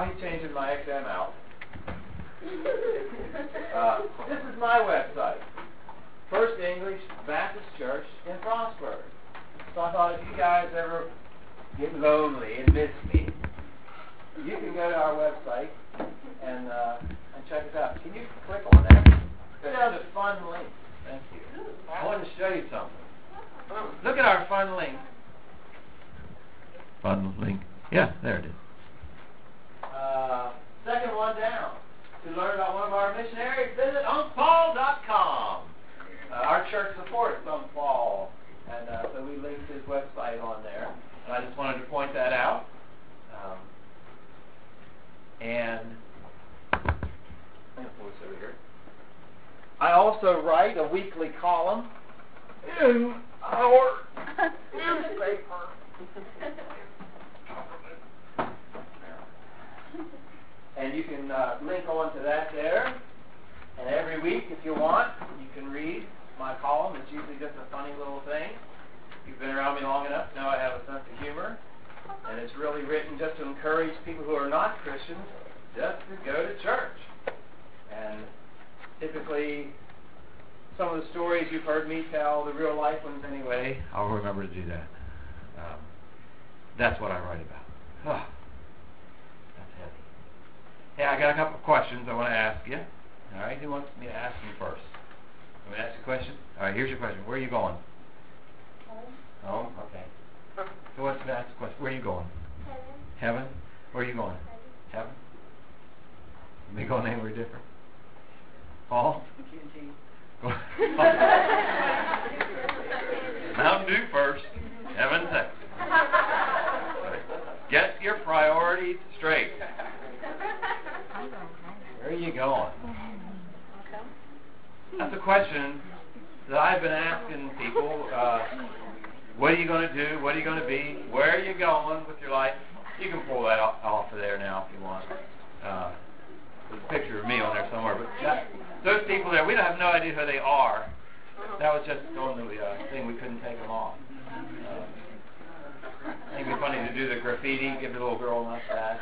while he's changing my XML, uh, this is my website. First English Baptist Church in Frostburg. So I thought if you guys ever get lonely and miss me, you can go to our website and uh, and check us out. Can you click on that? Go down to Fun Link. Thank you. I want to show you something. Look at our fun link. Fun link. Yeah, there it is. Uh, second one down. To learn about one of our missionaries, visit UncPaul.com. Uh, our church supports Unc Paul, and uh, so we linked his website on there. And I just wanted to point that out. Um, and over here. I also write a weekly column in our newspaper. And you can uh, link on to that there. And every week, if you want, you can read my column. It's usually just a funny little thing. If you've been around me long enough, know I have a sense of humor. And it's really written just to encourage people who are not Christians just to go to church. And typically, some of the stories you've heard me tell, the real life ones anyway, I'll remember to do that. Um, that's what I write about. Hey, I got a couple of questions I want to ask you. All right, who wants me to ask them first? Let me ask you a question? All right, here's your question. Where are you going? Home. Home? Okay. Who wants me to ask a question? Where are you going? Heaven. Heaven? Where are you going? Heaven? You may going anywhere different? Paul? Mountain Dew first. Heaven second. Get your priorities straight. Where are you going? That's a question that I've been asking people. Uh, what are you going to do? What are you going to be? Where are you going with your life? You can pull that off, off of there now if you want. Uh, there's a picture of me on there somewhere. But that, those people there, we don't have no idea who they are. That was just on the uh, thing. We couldn't take them off. Uh, I think it'd be funny to do the graffiti, give the little girl a mustache.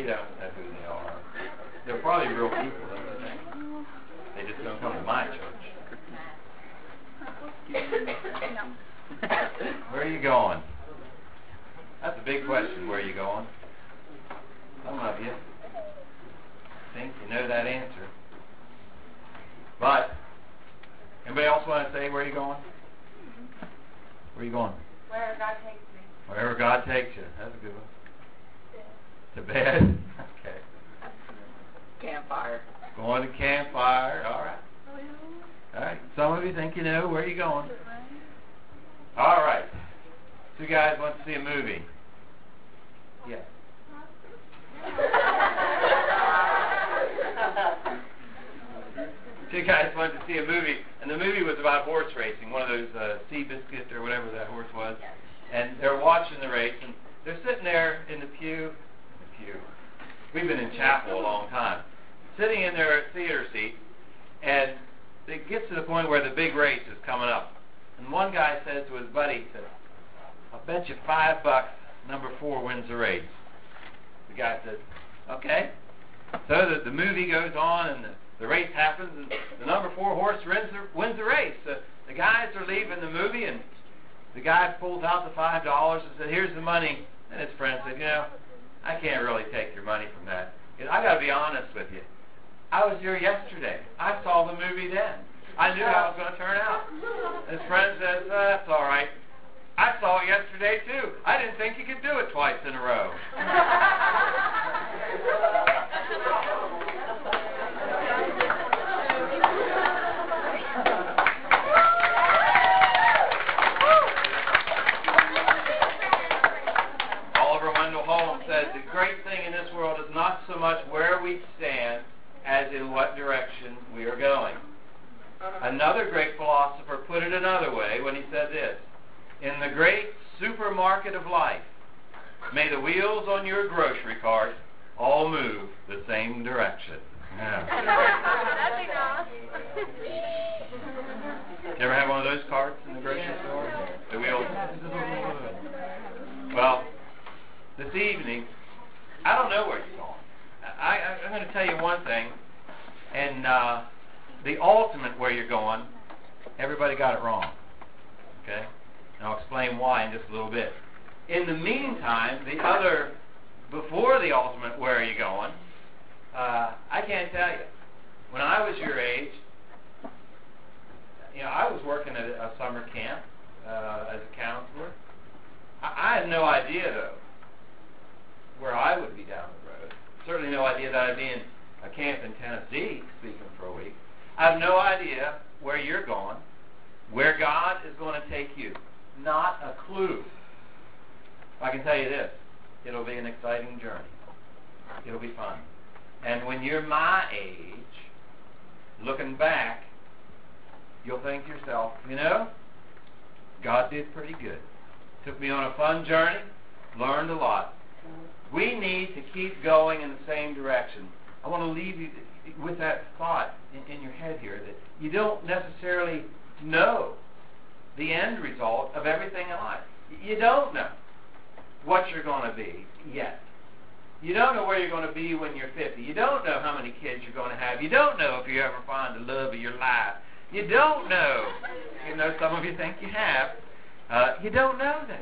We don't know who they are. They're probably real people. That's the thing. They just don't come to my church. Where are you going? That's a big question. Where are you going? Some of you think you know that answer. But, anybody else want to say where are you going? Where are you going? Where God takes me. Wherever God takes you. That's a good one. To bed? Okay. Campfire. Going to campfire. All right. All right. Some of you think you know where you going. All right. Two guys want to see a movie. Yes. Two guys went to see a movie, and the movie was about horse racing, one of those uh, sea Seabiscuit or whatever that horse was. And they're watching the race, and they're sitting there in the pew. Pew. We've been in chapel a long time. Sitting in their theater seat, and it gets to the point where the big race is coming up. And one guy says to his buddy, he says, I'll bet you five bucks number four wins the race. The guy says, okay. So the, the movie goes on and the, the race happens and the number four horse wins the, wins the race. The, the guys are leaving the movie and the guy pulls out the five dollars and says, here's the money. And his friend said, you know, I can't really take your money from that. I got to be honest with you. I was here yesterday. I saw the movie then. I knew how it was going to turn out. His friend says, uh, that's all right. I saw it yesterday too. I didn't think you could do it twice in a row. Oliver Wendell Holmes says the great thing in this world is not so much where we stand as in what direction we are going. Uh-huh. Another great philosopher put it another way when he said this In the great supermarket of life, may the wheels on your grocery cart all move the same direction. Yeah. That'd be nice. You ever have one of those carts in the grocery store? The wheels. Well, this evening, I don't know where you're going. I, I'm going to tell you one thing, and uh, the ultimate where you're going, everybody got it wrong. Okay? And I'll explain why in just a little bit. In the meantime, the other, before the ultimate where are you going, uh, I can't tell you. When I was your age, you know, I was working at a, summer camp uh, as a counselor. I, I had no idea, though, where I would be down the. Certainly no idea that I'd be in a camp in Tennessee speaking for a week. I have no idea where you're going, where God is going to take you. Not a clue. I can tell you this it'll be an exciting journey, it'll be fun. And when you're my age, looking back, you'll think to yourself, you know, God did pretty good. Took me on a fun journey, learned a lot. We need to keep going in the same direction. I want to leave you with that thought in, in your head here that you don't necessarily know the end result of everything in life. You don't know what you're going to be yet. You don't know where you're going to be when you're 50. You don't know how many kids you're going to have. You don't know if you ever find the love of your life. You don't know. You know, some of you think you have. Uh, you don't know that.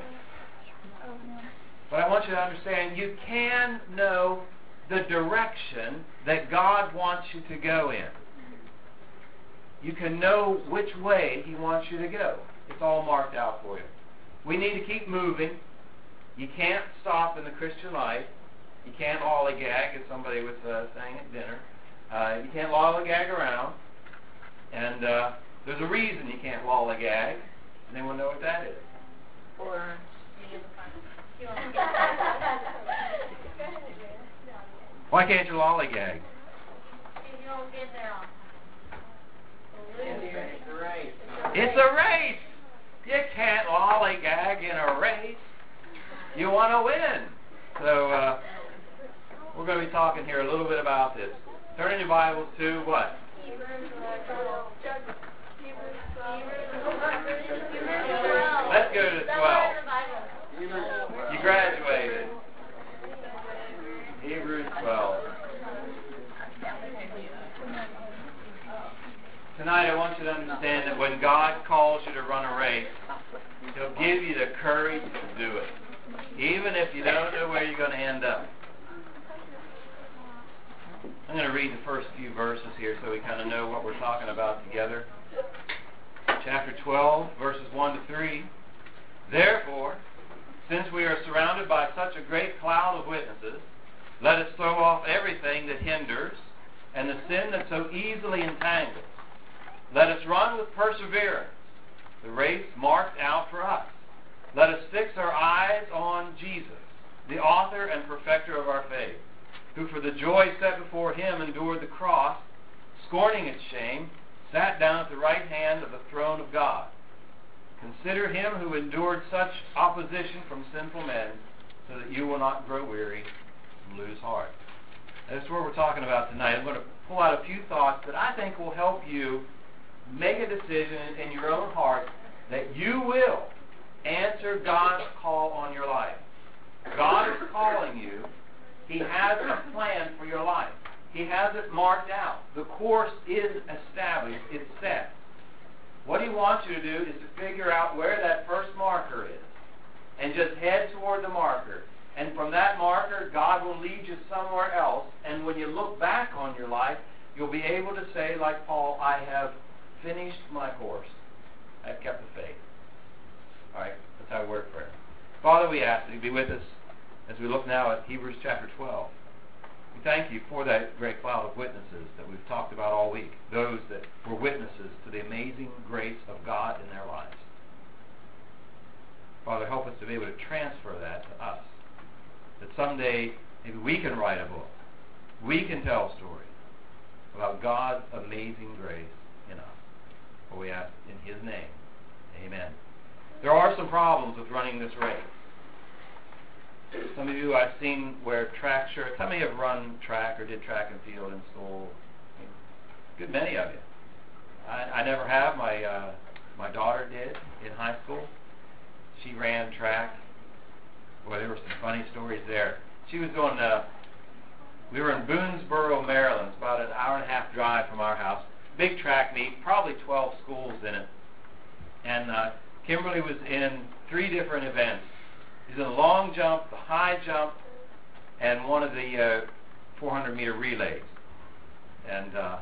But I want you to understand you can know the direction that God wants you to go in. You can know which way He wants you to go. It's all marked out for you. We need to keep moving. You can't stop in the Christian life. You can't lollygag, as somebody was uh, saying at dinner. Uh, you can't lollygag around. And uh, there's a reason you can't lollygag. Does anyone know what that is? Or Why can't you lollygag? It's a race. You can't lollygag in a race. You want to win. So uh, we're going to be talking here a little bit about this. Turn in your Bibles to what? Let's go to 12. You graduated. Hebrews 12. Tonight I want you to understand that when God calls you to run a race, He'll give you the courage to do it. Even if you don't know where you're going to end up. I'm going to read the first few verses here so we kind of know what we're talking about together. Chapter 12, verses 1 to 3. Therefore, since we are surrounded by such a great cloud of witnesses, let us throw off everything that hinders and the sin that so easily entangles. Let us run with perseverance the race marked out for us. Let us fix our eyes on Jesus, the author and perfecter of our faith, who for the joy set before him endured the cross, scorning its shame, sat down at the right hand of the throne of God. Consider him who endured such opposition from sinful men, so that you will not grow weary and lose heart. That's what we're talking about tonight. I'm going to pull out a few thoughts that I think will help you make a decision in your own heart that you will answer God's call on your life. God is calling you. He has a plan for your life. He has it marked out. The course is established. It's set. What he wants you to do is to figure out where that first marker is and just head toward the marker. And from that marker, God will lead you somewhere else. And when you look back on your life, you'll be able to say, like Paul, I have finished my course. I've kept the faith. All right, that's how we work prayer. Father, we ask that you be with us as we look now at Hebrews chapter 12. We thank you for that great cloud of witnesses that we've talked about all week, those that were witnesses to the amazing grace of God in their lives. Father, help us to be able to transfer that to us. That someday maybe we can write a book. We can tell stories about God's amazing grace in us. For we ask in His name. Amen. There are some problems with running this race. Some of you I've seen wear track shirts. How many have run track or did track and field in school? Good many of you. I, I never have. My uh, my daughter did in high school. She ran track. boy, there were some funny stories there. She was going. Uh, we were in Boonsboro, Maryland. It's about an hour and a half drive from our house. Big track meet, probably 12 schools in it. And uh, Kimberly was in three different events. She's in the long jump, the high jump, and one of the uh, 400 meter relays. And uh,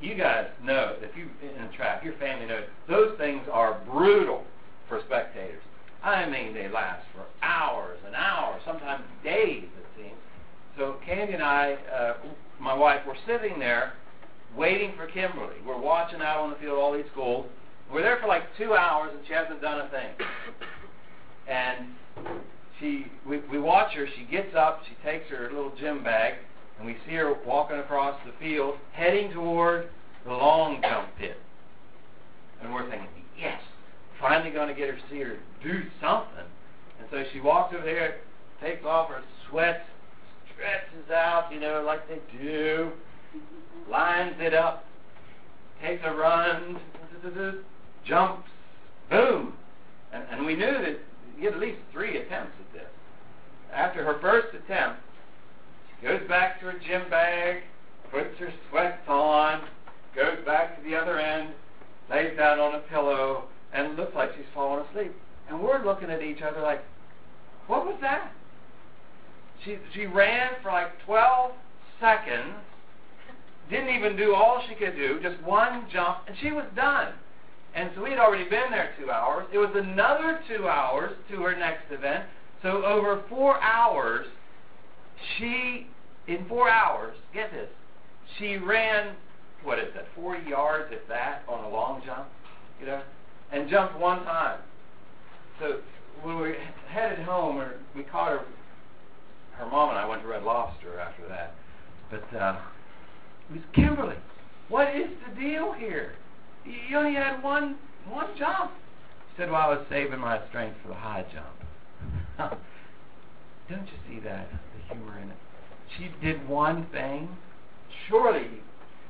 you guys know if you in a track, your family knows those things are brutal for spectators. I mean, they last for hours and hours, sometimes days, it seems. So Candy and I, uh, my wife, were sitting there waiting for Kimberly. We're watching out on the field all these schools. We're there for like two hours, and she hasn't done a thing. And she, we, we watch her. She gets up. She takes her little gym bag, and we see her walking across the field, heading toward the long jump pit. And we're thinking, yes, finally going to get her to see her do something. And so she walks over there, takes off her sweats, stretches out, you know, like they do, lines it up, takes a run, jumps, boom. And, and we knew that you had at least three attempts at this. After her first attempt, goes back to her gym bag, puts her sweats on, goes back to the other end, lays down on a pillow, and looks like she's falling asleep. And we're looking at each other like, what was that? She she ran for like 12 seconds, didn't even do all she could do, just one jump, and she was done. And so we had already been there two hours. It was another two hours to her next event. So over four hours, she, in four hours, get this, she ran, what is that, 40 yards, if that, on a long jump, you know, and jumped one time. So when we headed home, or we caught her, her mom and I went to Red Lobster after that. But uh, it was Kimberly. What is the deal here? You only had one one jump. She said, "Well, I was saving my strength for the high jump." Don't you see that humor in it? She did one thing. Surely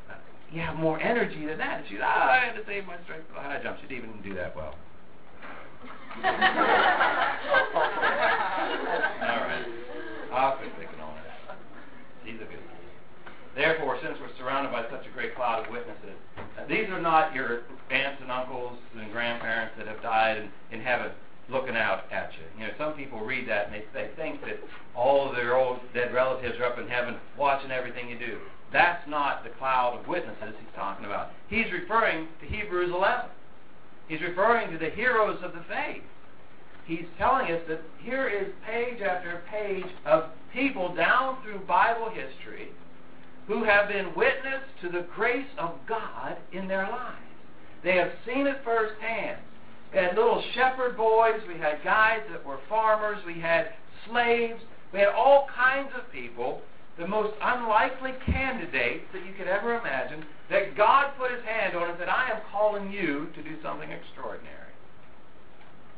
uh, you have more energy than that. She, oh, I had to save my strength for the high jump. She didn't even do that well. All right. I'll quit picking on her. She's a good one. Therefore, since we're surrounded by such a great cloud of witnesses, uh, these are not your aunts and uncles and grandparents that have died in, in heaven looking out at you. You know, some people read that and they, they think that all of their old dead relatives are up in heaven watching everything you do. That's not the cloud of witnesses he's talking about. He's referring to Hebrews 11. He's referring to the heroes of the faith. He's telling us that here is page after page of people down through Bible history who have been witness to the grace of God in their lives. They have seen it firsthand. We had little shepherd boys, we had guys that were farmers, we had slaves, we had all kinds of people, the most unlikely candidates that you could ever imagine, that God put his hand on and said, I am calling you to do something extraordinary.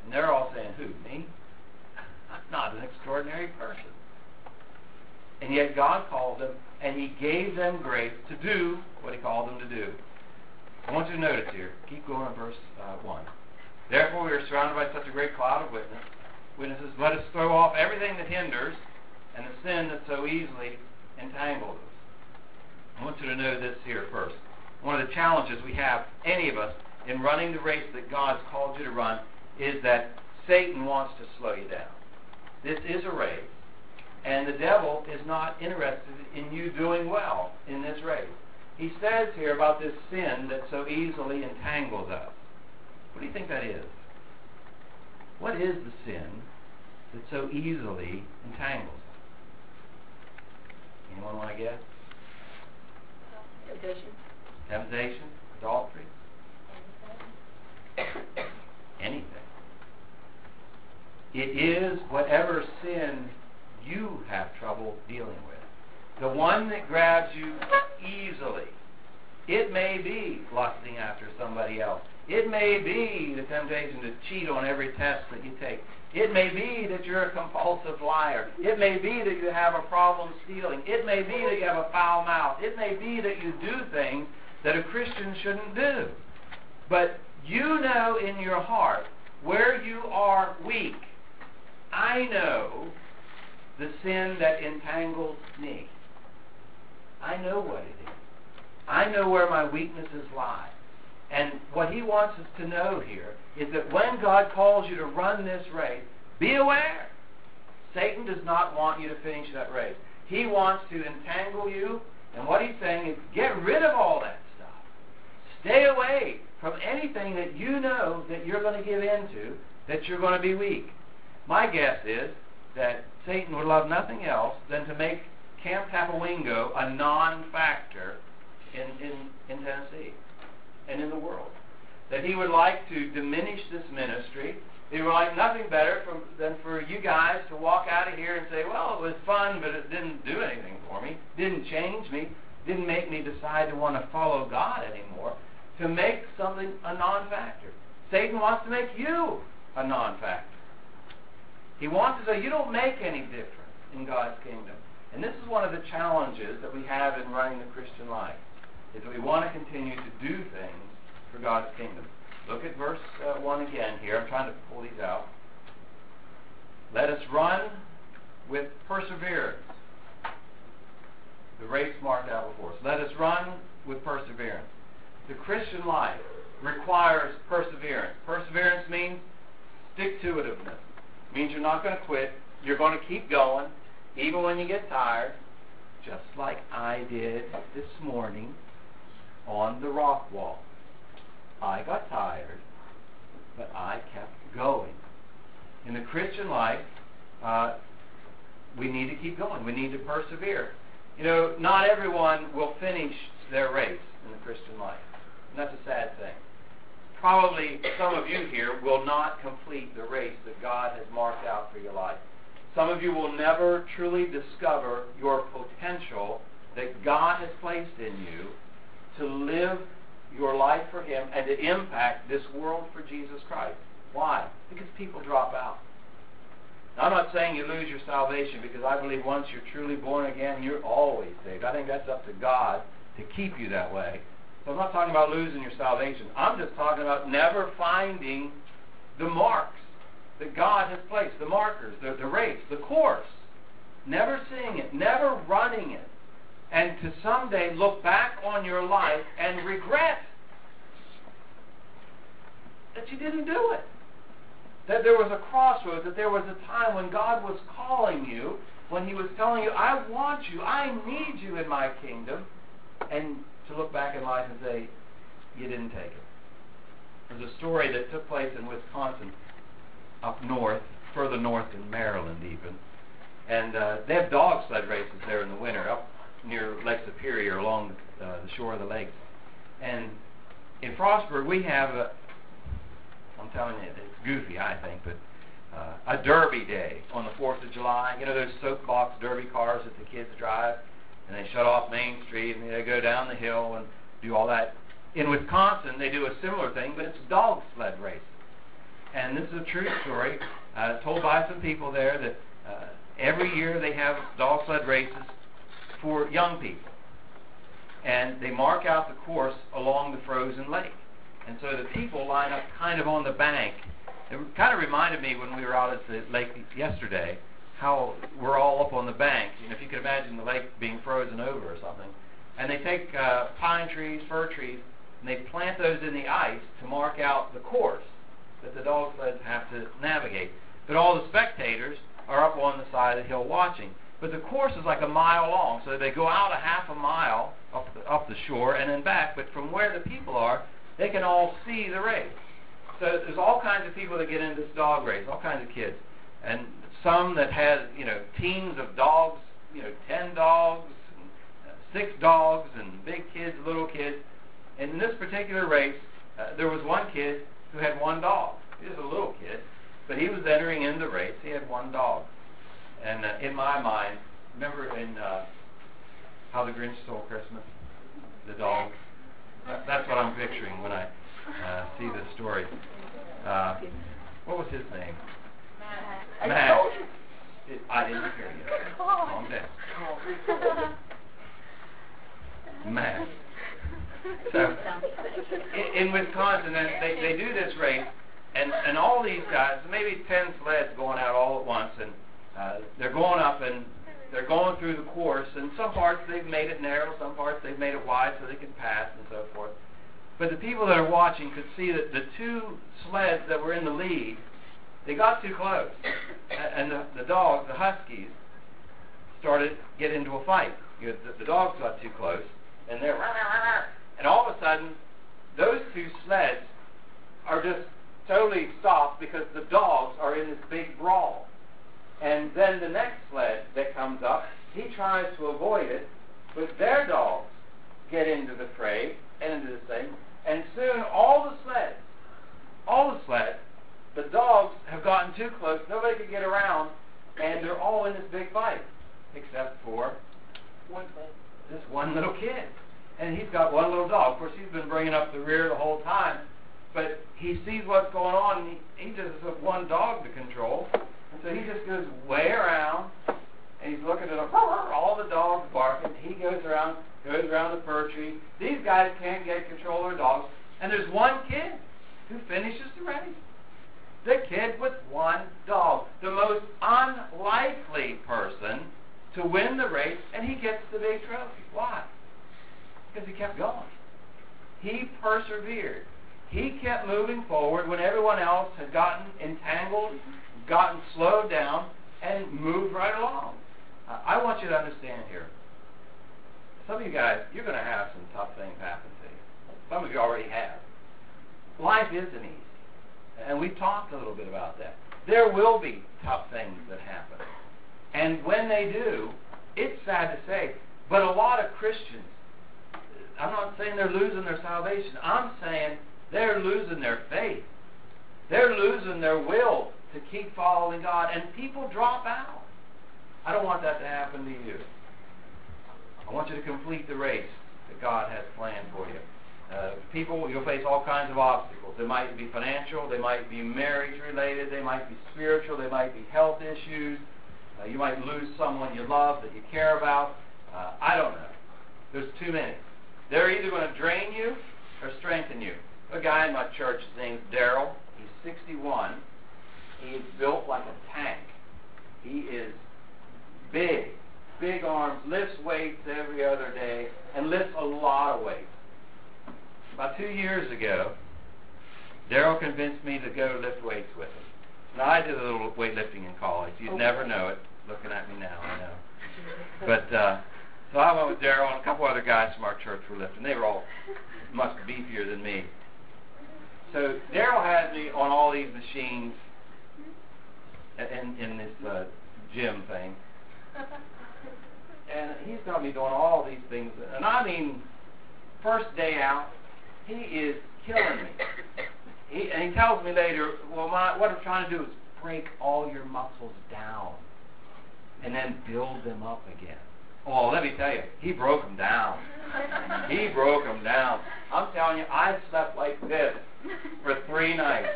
And they're all saying, Who? Me? I'm not an extraordinary person. And yet God called them, and He gave them grace to do what He called them to do. I want you to notice here. Keep going on verse uh, 1. Therefore, we are surrounded by such a great cloud of witness, witnesses. Let us throw off everything that hinders and the sin that so easily entangles us. I want you to know this here first. One of the challenges we have, any of us, in running the race that God's called you to run, is that Satan wants to slow you down. This is a race, and the devil is not interested in you doing well in this race. He says here about this sin that so easily entangles us. What do you think that is? What is the sin that so easily entangles? Anyone want to guess? Temptation. Temptation? Adultery? Anything. It is whatever sin you have trouble dealing with. The one that grabs you easily. It may be lusting after somebody else. It may be the temptation to cheat on every test that you take. It may be that you're a compulsive liar. It may be that you have a problem stealing. It may be that you have a foul mouth. It may be that you do things that a Christian shouldn't do. But you know in your heart where you are weak I know the sin that entangles me. I know what it is. I know where my weaknesses lie. And what he wants us to know here is that when God calls you to run this race, be aware. Satan does not want you to finish that race. He wants to entangle you, and what he's saying is get rid of all that stuff. Stay away from anything that you know that you're going to give into, that you're going to be weak. My guess is that Satan would love nothing else than to make Camp Tapawingo a non-factor in, in, in Tennessee and in the world. That he would like to diminish this ministry. He would like nothing better from, than for you guys to walk out of here and say, well, it was fun, but it didn't do anything for me, didn't change me, didn't make me decide to want to follow God anymore, to make something a non-factor. Satan wants to make you a non-factor. He wants to say, you don't make any difference in God's kingdom. And this is one of the challenges that we have in running the Christian life, is that we want to continue to do things for God's kingdom. Look at verse uh, 1 again here. I'm trying to pull these out. Let us run with perseverance the race marked out before us. Let us run with perseverance. The Christian life requires perseverance. Perseverance means stick-to-itiveness. means you're not going to quit. You're going to keep going, even when you get tired, just like I did this morning on the rock wall. I got tired, but I kept going. In the Christian life, uh, we need to keep going. We need to persevere. You know, not everyone will finish their race in the Christian life. And that's a sad thing. Probably some of you here will not complete the race that God has marked out for your life. Some of you will never truly discover your potential that God has placed in you to live your life for Him and to impact this world for Jesus Christ. Why? Because people drop out. Now, I'm not saying you lose your salvation because I believe once you're truly born again, you're always saved. I think that's up to God to keep you that way. So I'm not talking about losing your salvation. I'm just talking about never finding the marks that God has placed, the markers, the, the race, the course. Never seeing it, never running it. And to someday look back on your life and regret that you didn't do it. That there was a crossroads, that there was a time when God was calling you, when He was telling you, I want you, I need you in my kingdom, and to look back in life and say, you didn't take it. There's a story that took place in Wisconsin, up north, further north in Maryland even, and uh, they have dog sled races there in the winter, up near Lake Superior along uh, the shore of the lake. And in Frostburg, we have a, I'm telling you, it's goofy, I think, but uh, a derby day on the 4th of July. You know those soapbox derby cars that the kids drive? And they shut off Main Street and they go down the hill and do all that. In Wisconsin, they do a similar thing, but it's dog sled racing. And this is a true story uh, told by some people there that uh, every year they have dog sled races for young people. And they mark out the course along the frozen lake. And so the people line up kind of on the bank. It kind of reminded me when we were out at the lake yesterday how we're all up on the bank. And if you could imagine the lake being frozen over or something. And they take uh, pine trees, fir trees, and they plant those in the ice to mark out the course that the dog sleds have to navigate. But all the spectators are up on the side of the hill watching. But the course is like a mile long, so they go out a half a mile up the, up the shore and then back. But from where the people are, they can all see the race. So there's all kinds of people that get into this dog race, all kinds of kids, and some that had you know teams of dogs, you know ten dogs, and, six dogs, and big kids, little kids. And in this particular race, uh, there was one kid who had one dog. He was a little kid, but he was entering in the race. He had one dog. And uh, in my mind, remember in uh, How the Grinch Stole Christmas, the dog. That, that's what I'm picturing when I uh, see this story. Uh, what was his name? Max. Max. It, I didn't hear you. Calm down. Max. So, in, in Wisconsin, they, they do this race, and and all these guys, maybe ten sleds going out all at once, and uh, they're going up and they're going through the course. And some parts they've made it narrow, some parts they've made it wide so they can pass and so forth. But the people that are watching could see that the two sleds that were in the lead, they got too close, and the, the dogs, the huskies, started get into a fight. You know, the, the dogs got too close, and they're and all of a sudden, those two sleds are just totally stopped because the dogs are in this big brawl. And then the next sled that comes up, he tries to avoid it, but their dogs get into the fray and into the thing, and soon all the sleds, all the sleds, the dogs have gotten too close, nobody can get around, and they're all in this big fight, except for One this one little kid. And he's got one little dog. Of course, he's been bringing up the rear the whole time, but he sees what's going on, and he, he just has one dog to control. And so he just goes way around, and he's looking at them, all the dogs barking. He goes around, goes around the fir tree. These guys can't get control of their dogs, and there's one kid who finishes the race. The kid with one dog, the most unlikely person to win the race, and he gets the big trophy. Why? Because he kept going. He persevered. He kept moving forward when everyone else had gotten entangled, gotten slowed down, and moved right along. Uh, I want you to understand here. Some of you guys, you're going to have some tough things happen to you. Some of you already have. Life isn't easy. And we talked a little bit about that. There will be tough things that happen. And when they do, it's sad to say, but a lot of Christians, I'm not saying they're losing their salvation. I'm saying they're losing their faith. They're losing their will to keep following God, and people drop out. I don't want that to happen to you. I want you to complete the race that God has planned for you. Uh, people, you'll face all kinds of obstacles. They might be financial, they might be marriage related, they might be spiritual, they might be health issues. Uh, you might lose someone you love that you care about. Uh, I don't know. There's too many. They're either going to drain you or strengthen you. A guy in my church, his name's Daryl. He's 61. He's built like a tank. He is big, big arms, lifts weights every other day, and lifts a lot of weights. About two years ago, Daryl convinced me to go lift weights with him. Now, I did a little weightlifting in college. You'd never know it, looking at me now, I know. But, uh, so I went with Daryl and a couple other guys from our church were lifting. They were all much beefier than me. So Daryl had me on all these machines in, in this uh, gym thing. And he's got me doing all these things. And I mean, first day out, he is killing me. He, and he tells me later, well, my, what I'm trying to do is break all your muscles down and then build them up again. Oh, let me tell you, he broke them down. He broke them down. I'm telling you, I slept like this for three nights.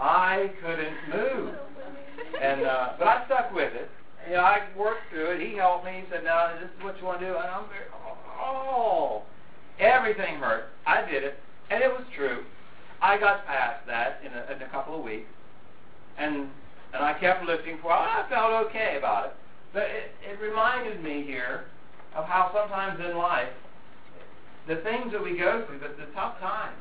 I couldn't move. And uh, but I stuck with it. You know, I worked through it. He helped me. He said, "No, this is what you want to do." And I'm very, oh, everything hurt. I did it, and it was true. I got past that in a, in a couple of weeks, and and I kept lifting for. I felt okay about it, but it, it reminded me here of how sometimes in life, the things that we go through, the, the tough times,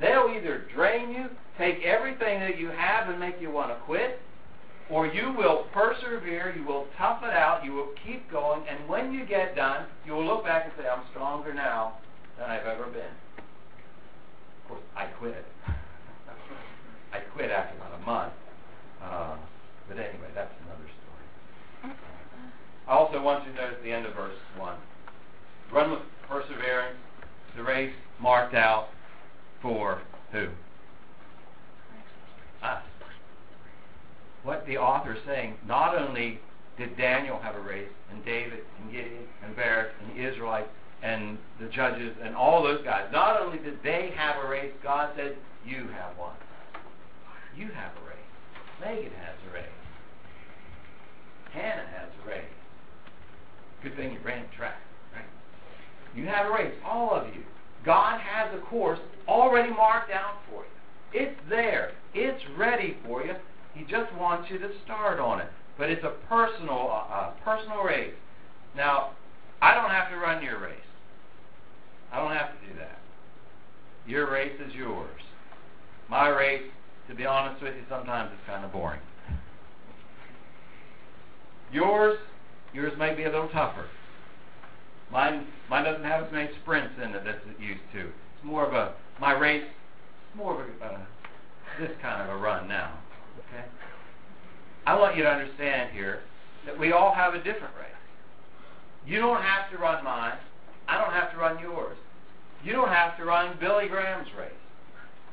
they'll either drain you, take everything that you have, and make you want to quit, or you will persevere, you will tough it out, you will keep going, and when you get done, you will look back and say, I'm stronger now than I've ever been. Of course, I quit. I quit after about a month. Uh, but anyway, that's another story. I also want you to notice the end of verse 1. Run with perseverance, the race marked out for who? Us. What the author is saying, not only did Daniel have a race, and David, and Gideon, and Barak, and the Israelites, and the judges, and all those guys, not only did they have a race, God said, You have one. You have a race. Megan has a race. Hannah has a race. Good thing you ran track, right? You have a race, all of you. God has a course already marked out for you. It's there. It's ready for you. He just wants you to start on it. But it's a personal, uh, uh, personal race. Now, I don't have to run your race. I don't have to do that. Your race is yours. My race, to be honest with you, sometimes it's kind of boring. Yours, yours may be a little tougher. Mine, mine doesn't have as many sprints in it as it used to. It's more of a my race. More of a uh, this kind of a run now. Okay. I want you to understand here that we all have a different race. You don't have to run mine. I don't have to run yours. You don't have to run Billy Graham's race.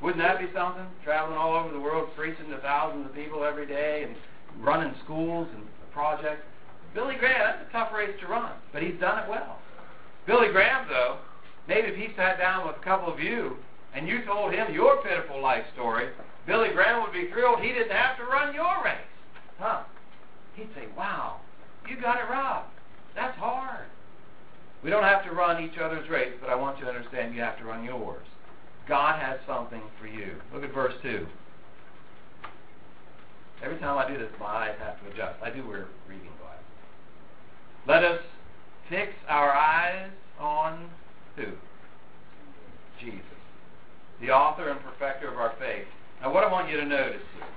Wouldn't that be something? Traveling all over the world, preaching to thousands of people every day, and running schools and projects. Billy Graham, that's a tough race to run, but he's done it well. Billy Graham, though, maybe if he sat down with a couple of you and you told him your pitiful life story, Billy Graham would be thrilled he didn't have to run your race. Huh? He'd say, wow, you got it right. That's hard. We don't have to run each other's race, but I want you to understand you have to run yours. God has something for you. Look at verse 2. Every time I do this, my eyes have to adjust. I do wear reading glasses. Let us fix our eyes on who? Jesus, the author and perfecter of our faith. Now, what I want you to notice here,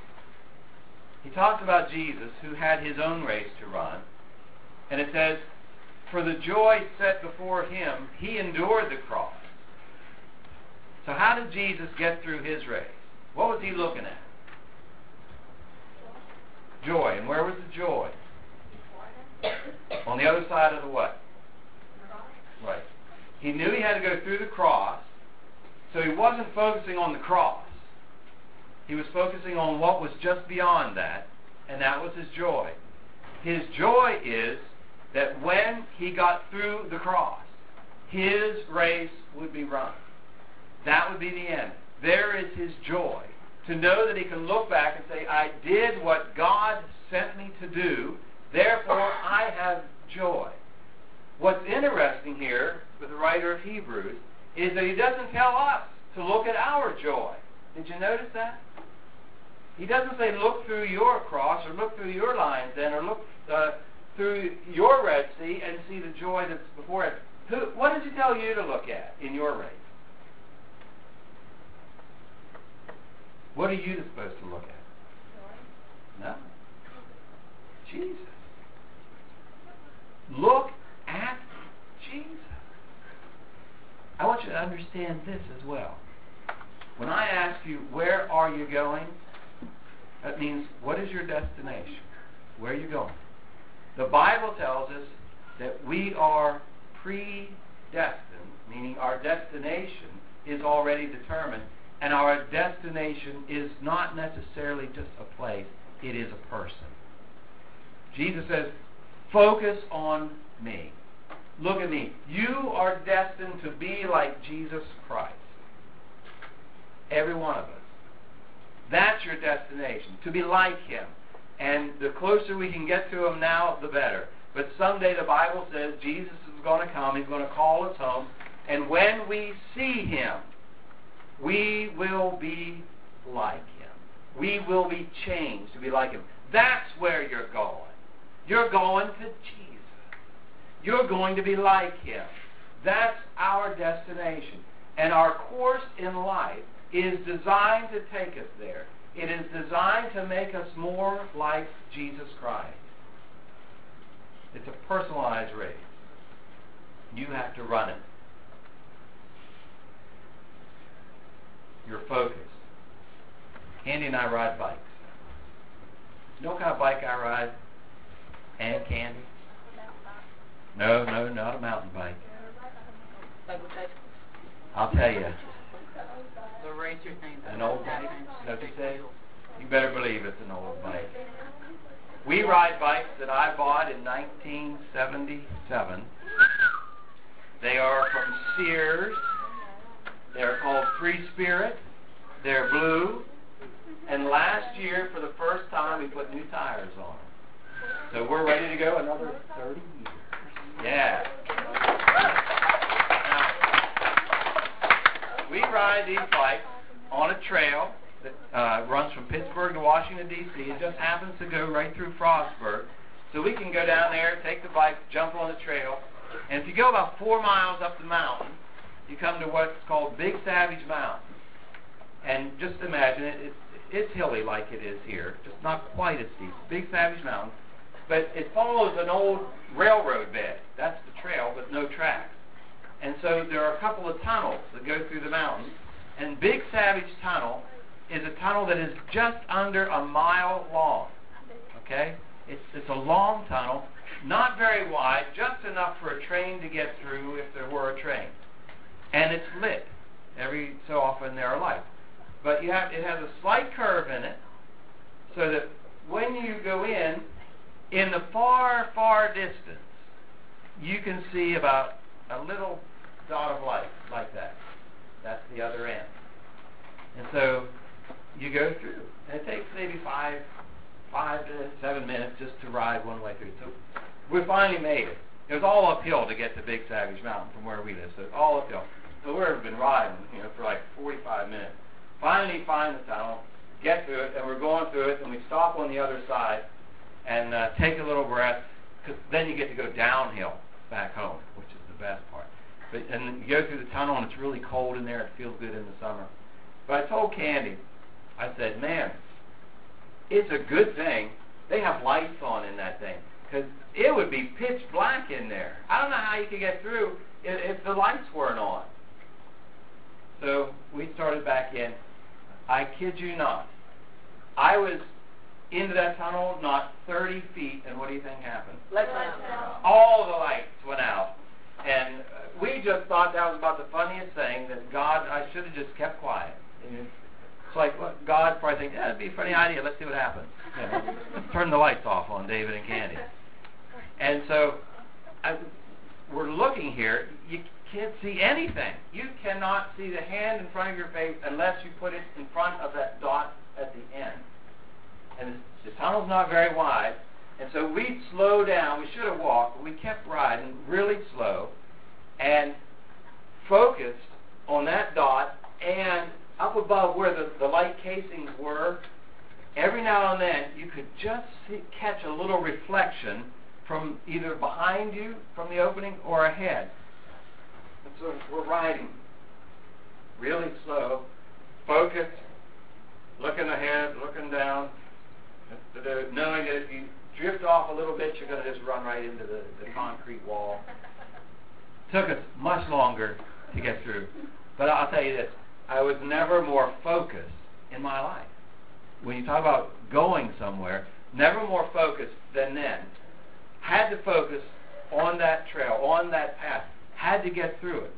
he talks about Jesus who had his own race to run, and it says, For the joy set before him, he endured the cross. So, how did Jesus get through his race? What was he looking at? Joy. And where was the joy? On the other side of the what? Right. He knew he had to go through the cross, so he wasn't focusing on the cross. He was focusing on what was just beyond that, and that was his joy. His joy is that when he got through the cross, his race would be run. That would be the end. There is his joy. To know that he can look back and say, I did what God sent me to do, therefore I have joy. What's interesting here with the writer of Hebrews is that he doesn't tell us to look at our joy. Did you notice that? He doesn't say, look through your cross, or look through your lion's den, or look uh, through your Red Sea and see the joy that's before it. Who, what does he tell you to look at in your race? What are you supposed to look at? No. Jesus. Look at Jesus. I want you to understand this as well. When I ask you, where are you going? That means, what is your destination? Where are you going? The Bible tells us that we are predestined, meaning our destination is already determined, and our destination is not necessarily just a place, it is a person. Jesus says, focus on me. Look at me. You are destined to be like Jesus Christ. Every one of us. That's your destination, to be like Him. And the closer we can get to Him now, the better. But someday the Bible says Jesus is going to come. He's going to call us home. And when we see Him, we will be like Him. We will be changed to be like Him. That's where you're going. You're going to Jesus. You're going to be like Him. That's our destination. And our course in life is designed to take us there. It is designed to make us more like Jesus Christ. It's a personalized race. You have to run it. Your focus. Candy and I ride bikes. You know what kind of bike I ride? And Candy? No, no, not a mountain bike. I'll tell you. The racer thing. An old bike? What you say? You better believe it's an old bike. We ride bikes that I bought in 1977. They are from Sears. They're called Free Spirit. They're blue. And last year, for the first time, we put new tires on them. So we're ready to go another 30 years. Yeah. Now, we ride these bikes on a trail that uh, runs from Pittsburgh to Washington D.C. It just happens to go right through Frostburg, so we can go down there, take the bike, jump on the trail, and if you go about four miles up the mountain, you come to what's called Big Savage Mountain. And just imagine it, it's, it's hilly like it is here, just not quite as steep. Big Savage Mountain. But it follows an old railroad bed. That's the trail, but no tracks. And so there are a couple of tunnels that go through the mountain. And Big Savage Tunnel is a tunnel that is just under a mile long. Okay? It's, it's a long tunnel, not very wide, just enough for a train to get through if there were a train. And it's lit. Every so often there are lights. But you have, it has a slight curve in it, so that when you go in, in the far, far distance, you can see about a little dot of light like that. That's the other end. And so you go through. And it takes maybe five, five to seven minutes just to ride one way through. So we finally made it. It was all uphill to get to Big Savage Mountain from where we live. So it's all uphill. So we've been riding, you know, for like 45 minutes. Finally find the tunnel, get through it, and we're going through it, and we stop on the other side and uh, take a little breath, because then you get to go downhill back home, which is the best part. But, and you go through the tunnel, and it's really cold in there. It feels good in the summer. But I told Candy, I said, man, it's a good thing they have lights on in that thing, because it would be pitch black in there. I don't know how you could get through if, if the lights weren't on. So we started back in. I kid you not. I was into that tunnel not 30 feet, and what do you think happened? Let's go. All the lights went out. And uh, we just thought that was about the funniest thing that God, I should have just kept quiet. It's like, well, God probably thinks, yeah, it'd be a funny idea. Let's see what happens. Know, turn the lights off on David and Candy. And so I, we're looking here. You can't see anything. You cannot see the hand in front of your face unless you put it in front of that dot at the end. And the, tunnel's not very wide. And so we slowed down. We should have walked, but we kept riding really slow and focused on that dot and up above where the, the light casings were. Every now and then, you could just see, catch a little reflection from either behind you from the opening or ahead. And so we're riding really slow, focused, looking ahead, looking down, knowing that if you drift off a little bit, you're going to just run right into the, the concrete wall. Took us much longer to get through. But I'll tell you this I was never more focused in my life. When you talk about going somewhere, never more focused than then. Had to focus on that trail, on that path. Had to get through it.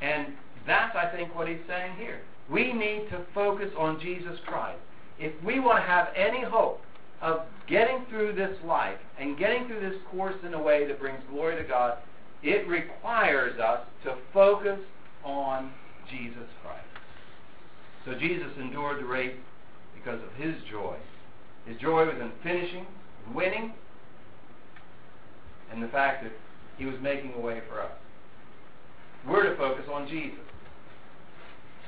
And that's, I think, what he's saying here. We need to focus on Jesus Christ. If we want to have any hope of getting through this life and getting through this course in a way that brings glory to God, it requires us to focus on Jesus Christ. So Jesus endured the race because of his joy. His joy was in finishing, winning, and the fact that he was making a way for us. We're to focus on Jesus.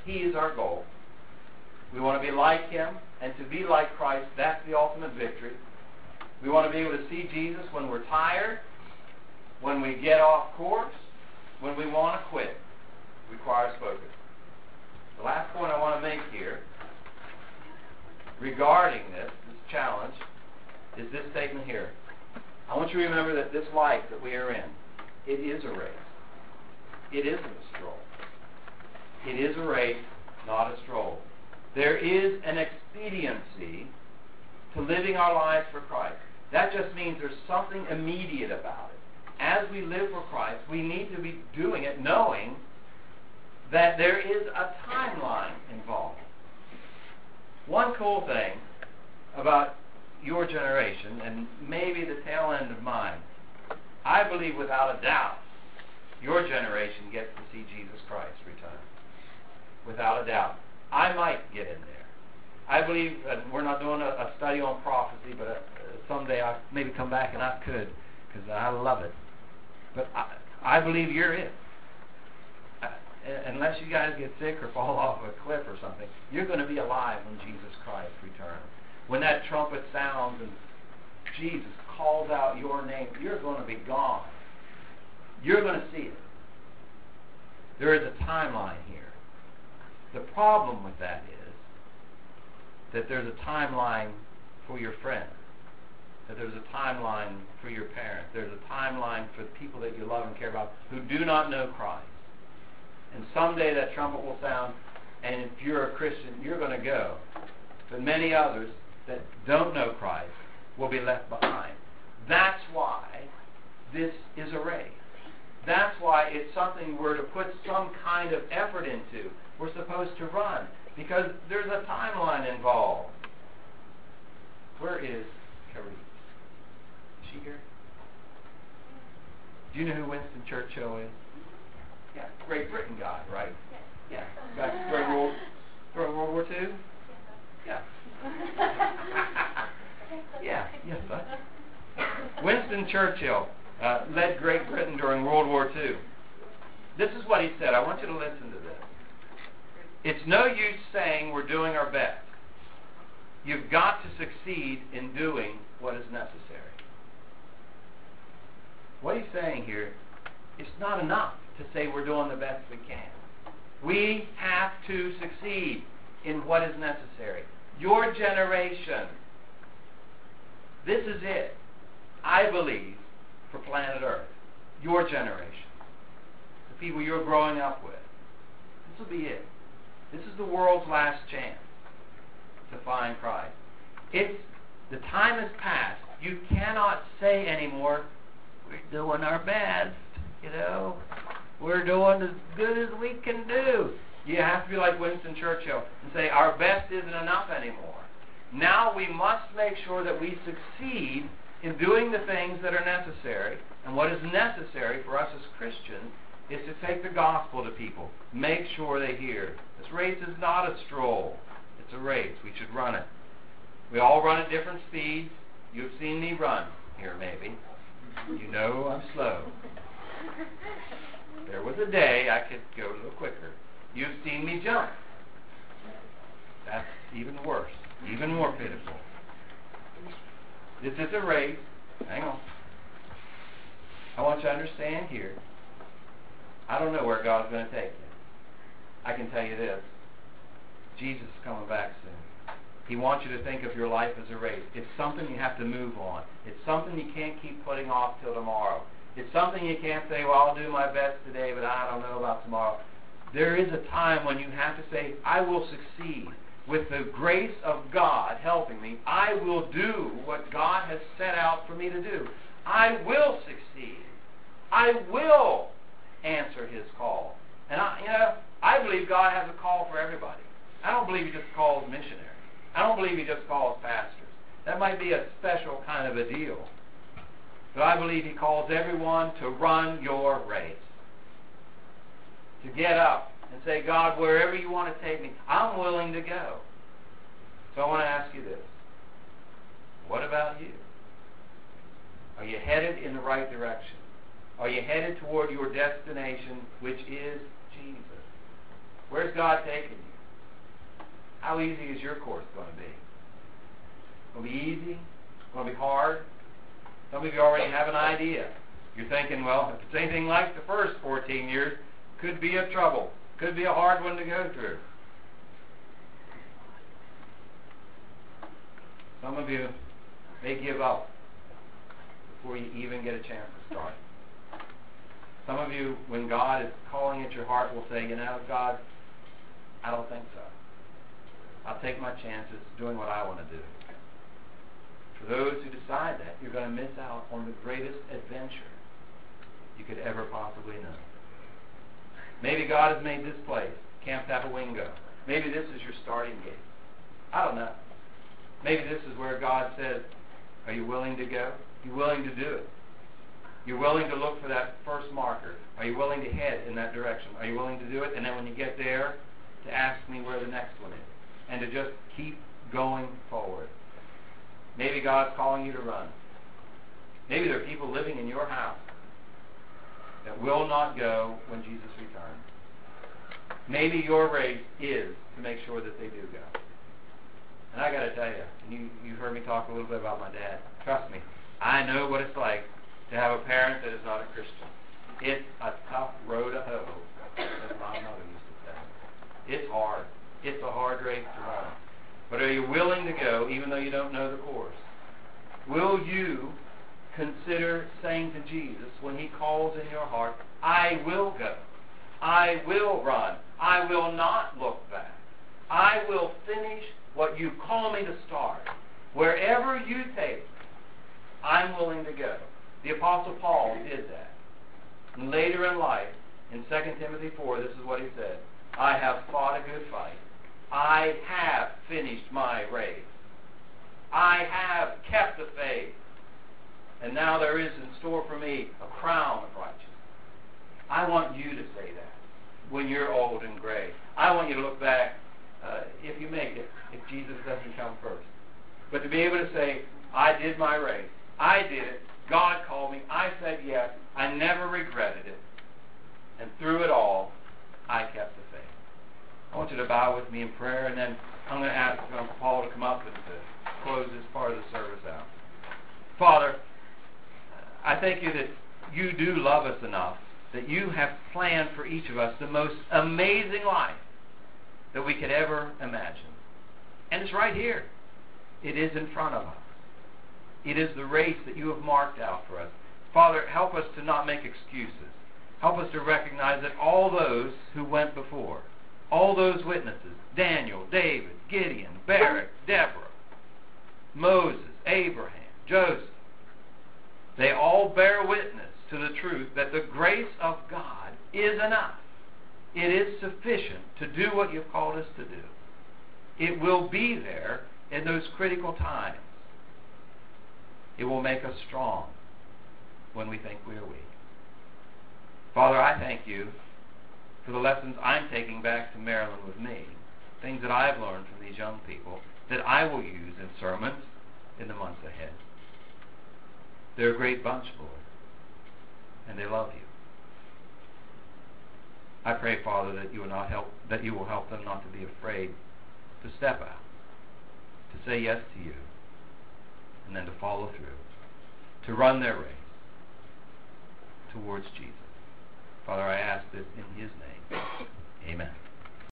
He is our goal. We want to be like him, and to be like Christ, that's the ultimate victory. We want to be able to see Jesus when we're tired, when we get off course, when we want to quit. It requires focus. The last point I want to make here regarding this, this challenge, is this statement here. I want you to remember that this life that we are in, it is a race. It isn't a stroll. It is a race, not a stroll. There is an expediency to living our lives for Christ. That just means there's something immediate about it. As we live for Christ, we need to be doing it knowing that there is a timeline involved. One cool thing about your generation, and maybe the tail end of mine, I believe without a doubt, your generation gets to see Jesus Christ return. Without a doubt. I might get in there. I believe, and we're not doing a, a study on prophecy, but uh, someday I maybe come back and I could, because I love it. But I, I believe you're it. Uh, uh, unless you guys get sick or fall off a cliff or something, you're going to be alive when Jesus Christ returns. When that trumpet sounds and Jesus calls out your name, you're going to be gone. You're going to see it. There is a timeline here. The problem with that is that there's a timeline for your friends, that there's a timeline for your parents, there's a timeline for the people that you love and care about who do not know Christ. And someday that trumpet will sound, and if you're a Christian, you're going to go. But many others that don't know Christ will be left behind. That's why this is a race. That's why it's something we're to put some kind of effort into. We're supposed to run because there's a timeline involved. Where is Carrie? Is she here? Do you know who Winston Churchill is? Yeah, Great Britain guy, right? Yeah. Back during World, during World War II? Yeah. yeah, yes, sir. Winston Churchill uh, led Great Britain during World War II. This is what he said. I want you to listen to this. It's no use saying we're doing our best. You've got to succeed in doing what is necessary. What he's saying here, it's not enough to say we're doing the best we can. We have to succeed in what is necessary. Your generation, this is it. I believe for planet Earth. Your generation. The people you're growing up with. This will be it. This is the world's last chance to find Christ. It's the time has passed. You cannot say anymore, we're doing our best, you know. We're doing as good as we can do. You have to be like Winston Churchill and say, our best isn't enough anymore. Now we must make sure that we succeed in doing the things that are necessary. And what is necessary for us as Christians is to take the gospel to people. Make sure they hear. This race is not a stroll. It's a race. We should run it. We all run at different speeds. You've seen me run here, maybe. You know I'm slow. There was a day I could go a little quicker. You've seen me jump. That's even worse, even more pitiful. This is a race. Hang on. I want you to understand here. I don't know where God's going to take you. I can tell you this. Jesus is coming back soon. He wants you to think of your life as a race. It's something you have to move on. It's something you can't keep putting off till tomorrow. It's something you can't say, well, I'll do my best today, but I don't know about tomorrow. There is a time when you have to say, I will succeed. With the grace of God helping me, I will do what God has set out for me to do. I will succeed. I will answer His call. And I, you know, I believe God has a call for everybody. I don't believe He just calls missionaries. I don't believe He just calls pastors. That might be a special kind of a deal. But I believe He calls everyone to run your race. To get up and say, God, wherever you want to take me, I'm willing to go. So I want to ask you this. What about you? Are you headed in the right direction? Are you headed toward your destination, which is Jesus? Where's God taking you? How easy is your course going to be? Going to be easy? Going to be hard? Some of you already have an idea. You're thinking, well, if it's anything like the first 14 years, could be a trouble. Could be a hard one to go through. Some of you may give up before you even get a chance to start. Some of you, when God is calling at your heart, will say, you know, God, I don't think so. I'll take my chances doing what I want to do. For those who decide that, you're going to miss out on the greatest adventure you could ever possibly know. Maybe God has made this place, Camp Tapawingo. Maybe this is your starting gate. I don't know. Maybe this is where God says, Are you willing to go? You willing to do it? You're willing to look for that first marker. Are you willing to head in that direction? Are you willing to do it? And then when you get there, to ask me where the next one is. And to just keep going forward. Maybe God's calling you to run. Maybe there are people living in your house that will not go when Jesus returns. Maybe your race is to make sure that they do go. And I got to tell you, you you heard me talk a little bit about my dad. Trust me, I know what it's like to have a parent that is not a Christian. It's a tough road to hoe, as my mother used to say. It's hard. It's a hard race to run. But are you willing to go, even though you don't know the course? Will you consider saying to Jesus when he calls in your heart, I will go. I will run. I will not look back. I will finish what you call me to start. Wherever you take me, I'm willing to go. The Apostle Paul did that. Later in life, in 2 Timothy 4, this is what he said I have fought a good fight. I have finished my race. I have kept the faith. And now there is in store for me a crown of righteousness. I want you to say that when you're old and gray. I want you to look back, uh, if you make it, if Jesus doesn't come first. But to be able to say, I did my race. I did it. God called me. I said yes. I never regretted it. And through it all, I kept the faith. I want you to bow with me in prayer, and then I'm going to ask um, Paul to come up and to close this part of the service out. Father, I thank you that you do love us enough, that you have planned for each of us the most amazing life that we could ever imagine. And it's right here. It is in front of us. It is the race that you have marked out for us. Father, help us to not make excuses. Help us to recognize that all those who went before, all those witnesses, Daniel, David, Gideon, Barak, Deborah, Moses, Abraham, Joseph, they all bear witness to the truth that the grace of God is enough. It is sufficient to do what you've called us to do. It will be there in those critical times. It will make us strong when we think we are weak. Father, I thank you for the lessons I'm taking back to Maryland with me, things that I've learned from these young people that I will use in sermons in the months ahead. They're a great bunch, Lord, and they love you. I pray, Father, that you will not help that you will help them not to be afraid to step out, to say yes to you, and then to follow through, to run their race towards Jesus. Father, I ask this in his name. Amen.